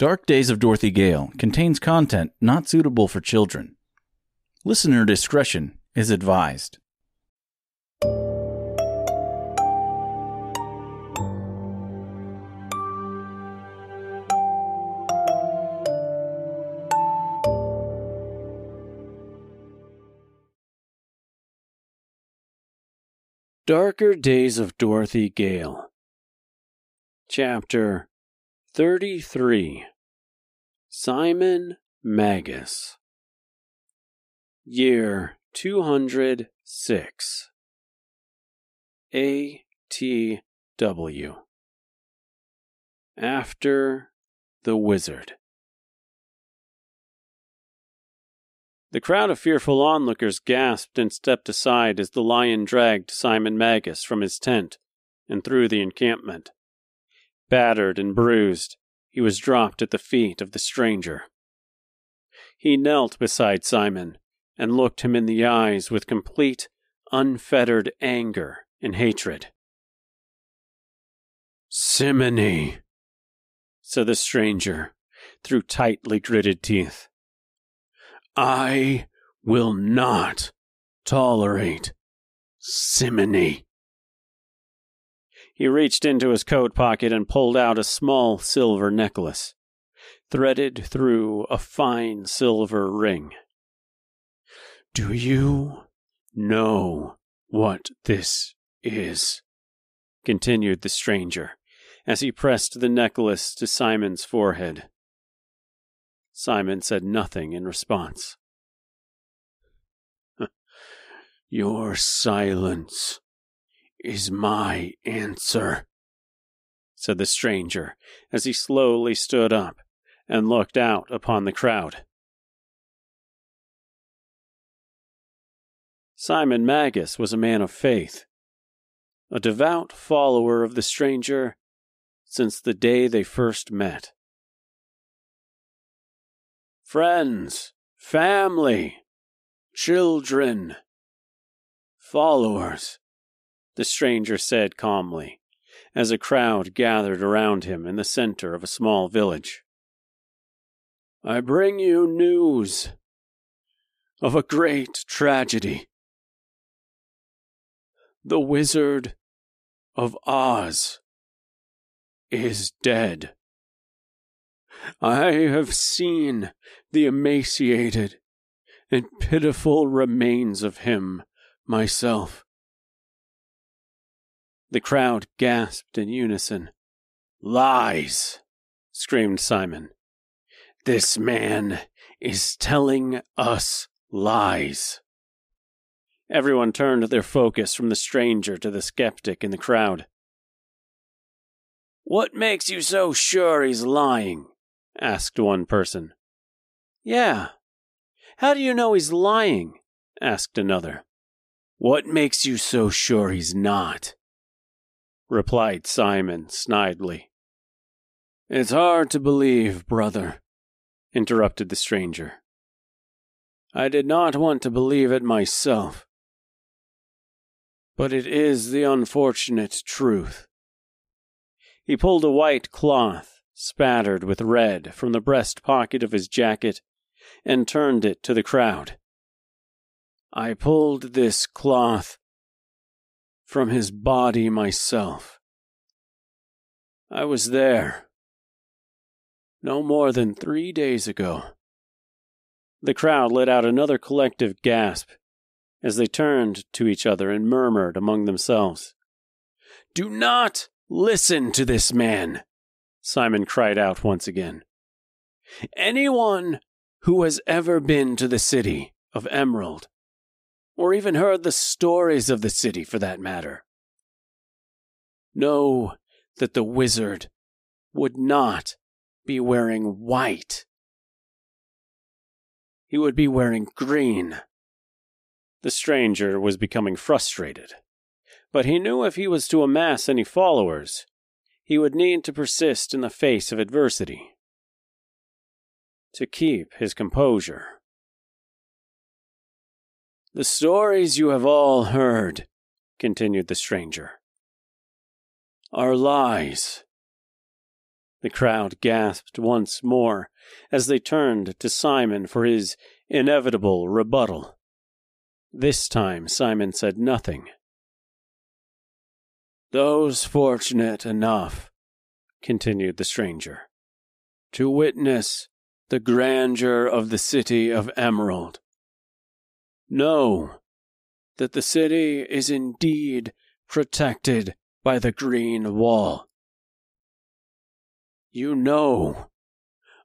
Dark Days of Dorothy Gale contains content not suitable for children. Listener discretion is advised. Darker Days of Dorothy Gale. Chapter 33 Simon Magus. Year 206. A.T.W. After the Wizard. The crowd of fearful onlookers gasped and stepped aside as the lion dragged Simon Magus from his tent and through the encampment. Battered and bruised, he was dropped at the feet of the stranger. He knelt beside Simon and looked him in the eyes with complete, unfettered anger and hatred. Simony, said the stranger through tightly gritted teeth. I will not tolerate simony. He reached into his coat pocket and pulled out a small silver necklace, threaded through a fine silver ring. Do you know what this is? continued the stranger as he pressed the necklace to Simon's forehead. Simon said nothing in response. Your silence is my answer, said the stranger as he slowly stood up and looked out upon the crowd. Simon Magus was a man of faith, a devout follower of the stranger since the day they first met. Friends, family, children, followers, the stranger said calmly, as a crowd gathered around him in the center of a small village. I bring you news of a great tragedy. The Wizard of Oz is dead. I have seen the emaciated and pitiful remains of him myself. The crowd gasped in unison. Lies! screamed Simon. This man is telling us lies. Everyone turned their focus from the stranger to the skeptic in the crowd. What makes you so sure he's lying? asked one person. Yeah. How do you know he's lying? asked another. What makes you so sure he's not? Replied Simon snidely. It's hard to believe, brother, interrupted the stranger. I did not want to believe it myself. But it is the unfortunate truth. He pulled a white cloth, spattered with red, from the breast pocket of his jacket and turned it to the crowd. I pulled this cloth from his body myself. I was there no more than three days ago. The crowd let out another collective gasp as they turned to each other and murmured among themselves. Do not listen to this man, Simon cried out once again. Anyone who has ever been to the city of Emerald or even heard the stories of the city for that matter. Know that the wizard would not be wearing white. He would be wearing green. The stranger was becoming frustrated, but he knew if he was to amass any followers, he would need to persist in the face of adversity. To keep his composure. The stories you have all heard, continued the stranger, are lies. The crowd gasped once more as they turned to Simon for his inevitable rebuttal. This time Simon said nothing. Those fortunate enough, continued the stranger, to witness the grandeur of the city of Emerald, know that the city is indeed protected by the green wall. You know,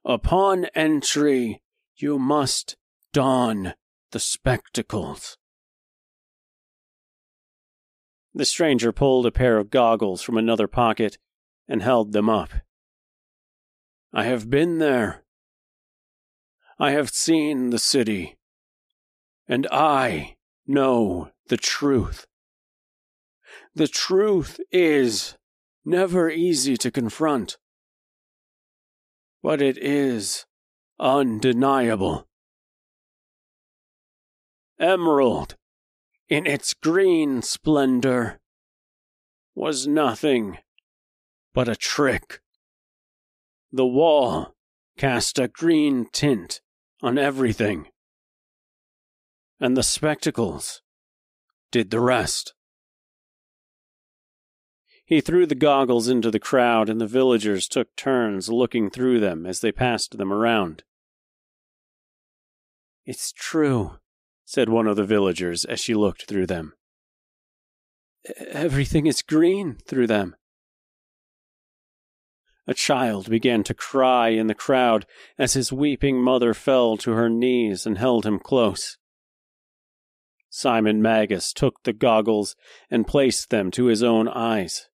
upon entry, you must don the spectacles. The stranger pulled a pair of goggles from another pocket and held them up. I have been there. I have seen the city. And I know the truth. The truth is never easy to confront. But it is undeniable. Emerald in its green splendor, was nothing but a trick. The wall cast a green tint on everything, and the spectacles did the rest. He threw the goggles into the crowd, and the villagers took turns looking through them as they passed them around. It's true, said one of the villagers as she looked through them. Everything is green through them. A child began to cry in the crowd as his weeping mother fell to her knees and held him close. Simon Magus took the goggles and placed them to his own eyes.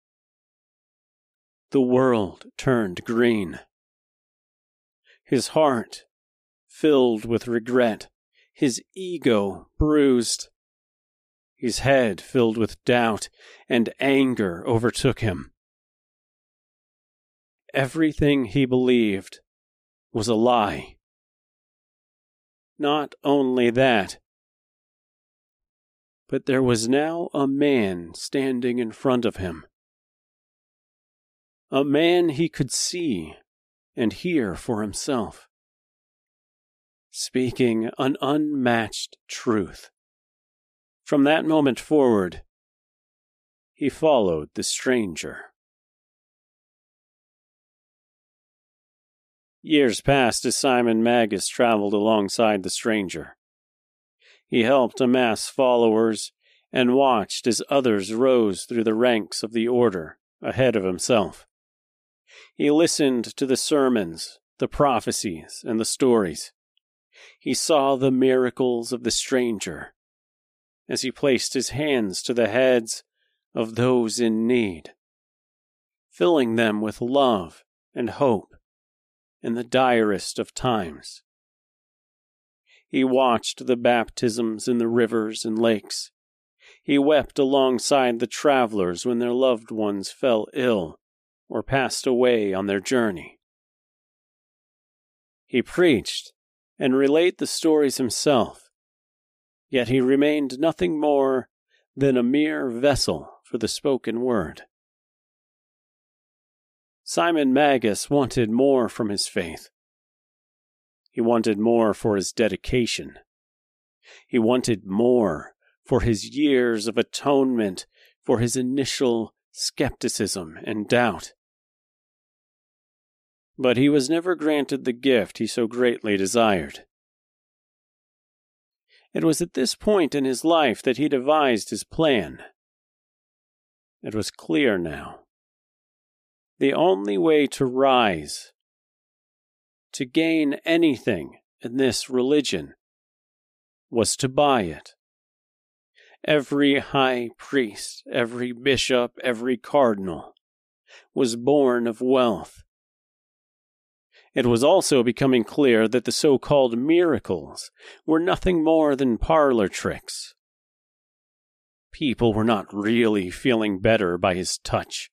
The world turned green. His heart filled with regret his ego bruised. His head filled with doubt, and anger overtook him. Everything he believed was a lie. Not only that, but there was now a man standing in front of him. A man he could see and hear for himself speaking an unmatched truth. From that moment forward, he followed the stranger. Years passed as Simon Magus traveled alongside the stranger. He helped amass followers and watched as others rose through the ranks of the order ahead of himself. He listened to the sermons, the prophecies, and the stories he saw the miracles of the stranger as he placed his hands to the heads of those in need, filling them with love and hope in the direst of times. He watched the baptisms in the rivers and lakes. He wept alongside the travelers when their loved ones fell ill or passed away on their journey. He preached and relate the stories himself, yet he remained nothing more than a mere vessel for the spoken word. Simon Magus wanted more from his faith. He wanted more for his dedication. He wanted more for his years of atonement, for his initial skepticism and doubt but he was never granted the gift he so greatly desired. It was at this point in his life that he devised his plan. It was clear now. The only way to rise, to gain anything in this religion, was to buy it. Every high priest, every bishop, every cardinal was born of wealth it was also becoming clear that the so called miracles were nothing more than parlor tricks. People were not really feeling better by his touch.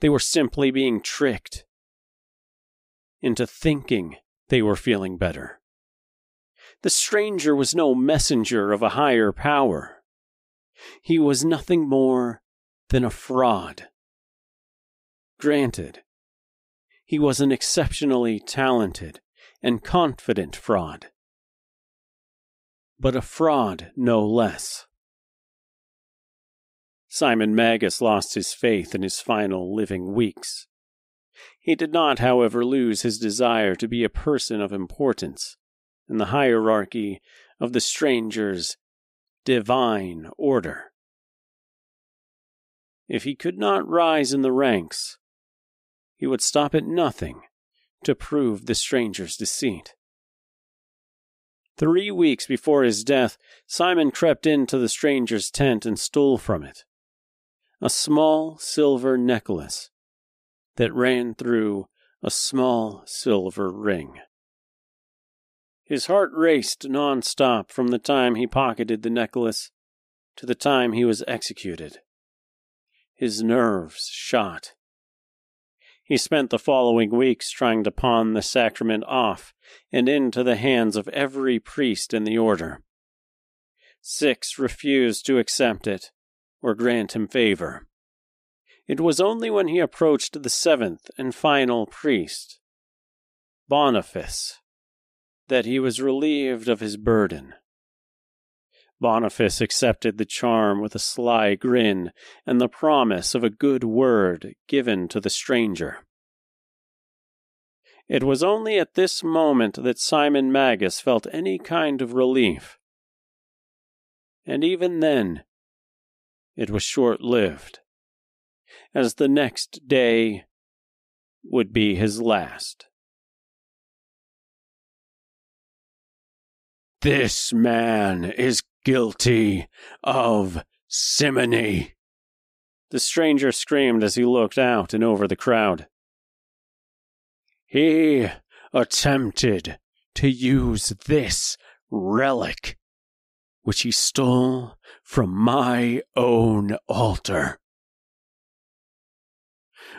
They were simply being tricked into thinking they were feeling better. The stranger was no messenger of a higher power. He was nothing more than a fraud. Granted, He was an exceptionally talented and confident fraud. But a fraud no less. Simon Magus lost his faith in his final living weeks. He did not, however, lose his desire to be a person of importance in the hierarchy of the stranger's divine order. If he could not rise in the ranks, he would stop at nothing to prove the stranger's deceit. Three weeks before his death, Simon crept into the stranger's tent and stole from it a small silver necklace that ran through a small silver ring. His heart raced non-stop from the time he pocketed the necklace to the time he was executed. His nerves shot. He spent the following weeks trying to pawn the sacrament off and into the hands of every priest in the order. Six refused to accept it or grant him favor. It was only when he approached the seventh and final priest, Boniface, that he was relieved of his burden. Boniface accepted the charm with a sly grin and the promise of a good word given to the stranger. It was only at this moment that Simon Magus felt any kind of relief. And even then, it was short lived, as the next day would be his last. This man is guilty of simony. The stranger screamed as he looked out and over the crowd. He attempted to use this relic, which he stole from my own altar.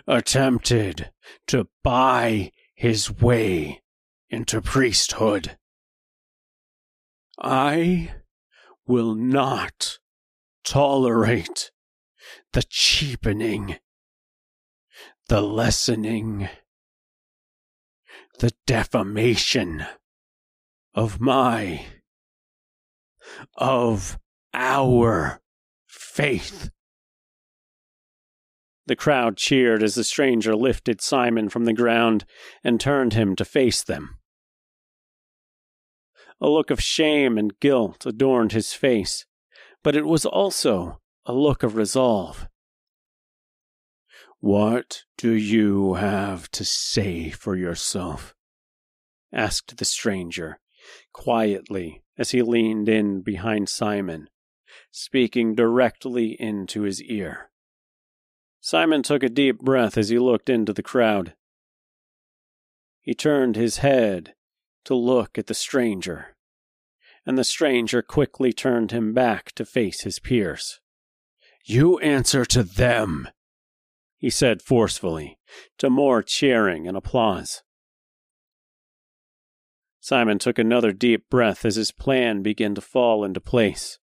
Attempted to buy his way into priesthood. I will not tolerate the cheapening, the lessening, the defamation of my, of our faith. The crowd cheered as the stranger lifted Simon from the ground and turned him to face them. A look of shame and guilt adorned his face, but it was also a look of resolve. What do you have to say for yourself? asked the stranger, quietly, as he leaned in behind Simon, speaking directly into his ear. Simon took a deep breath as he looked into the crowd. He turned his head to look at the stranger, and the stranger quickly turned him back to face his peers. You answer to them, he said forcefully, to more cheering and applause. Simon took another deep breath as his plan began to fall into place.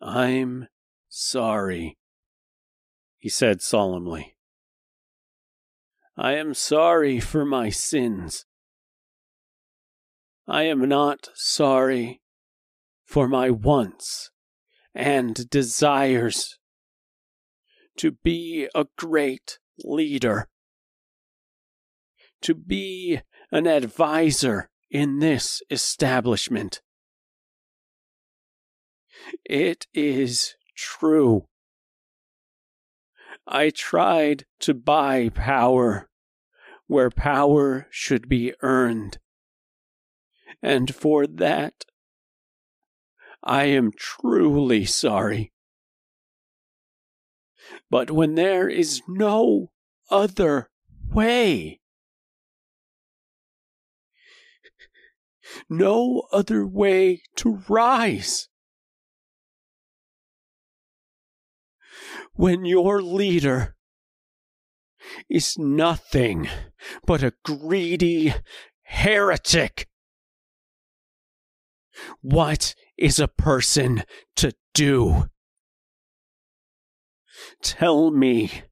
I'm sorry, he said solemnly. I am sorry for my sins. I am not sorry for my wants and desires to be a great leader, to be an adviser in this establishment. It is true. I tried to buy power where power should be earned and for that I am truly sorry. But when there is no other way, no other way to rise, when your leader is nothing but a greedy heretic what is a person to do? Tell me,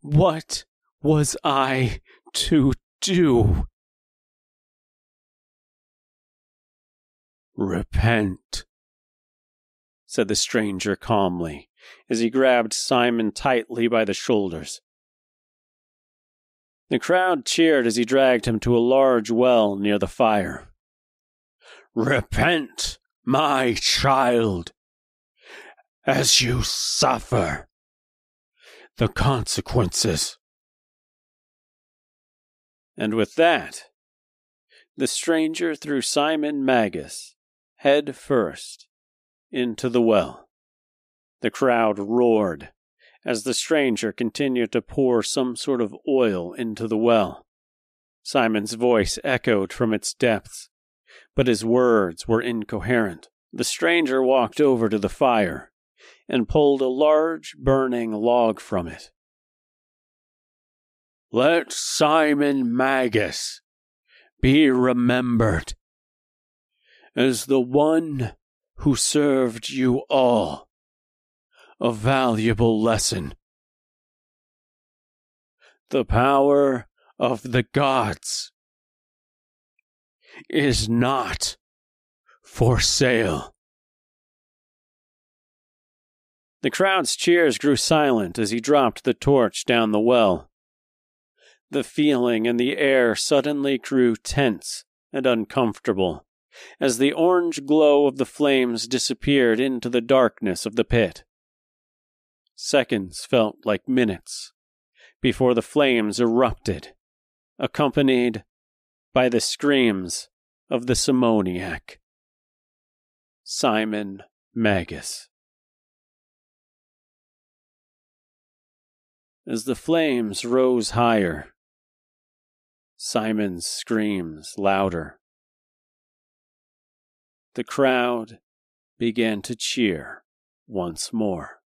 what was I to do? Repent, said the stranger calmly as he grabbed Simon tightly by the shoulders. The crowd cheered as he dragged him to a large well near the fire. Repent, my child, as you suffer the consequences. And with that, the stranger threw Simon Magus head first into the well. The crowd roared as the stranger continued to pour some sort of oil into the well. Simon's voice echoed from its depths, but his words were incoherent. The stranger walked over to the fire and pulled a large burning log from it. Let Simon Magus be remembered as the one who served you all a valuable lesson. The power of the gods is not for sale. The crowd's cheers grew silent as he dropped the torch down the well. The feeling in the air suddenly grew tense and uncomfortable as the orange glow of the flames disappeared into the darkness of the pit. Seconds felt like minutes before the flames erupted, accompanied by the screams of the simoniac, Simon Magus. As the flames rose higher, Simon's screams louder. The crowd began to cheer once more.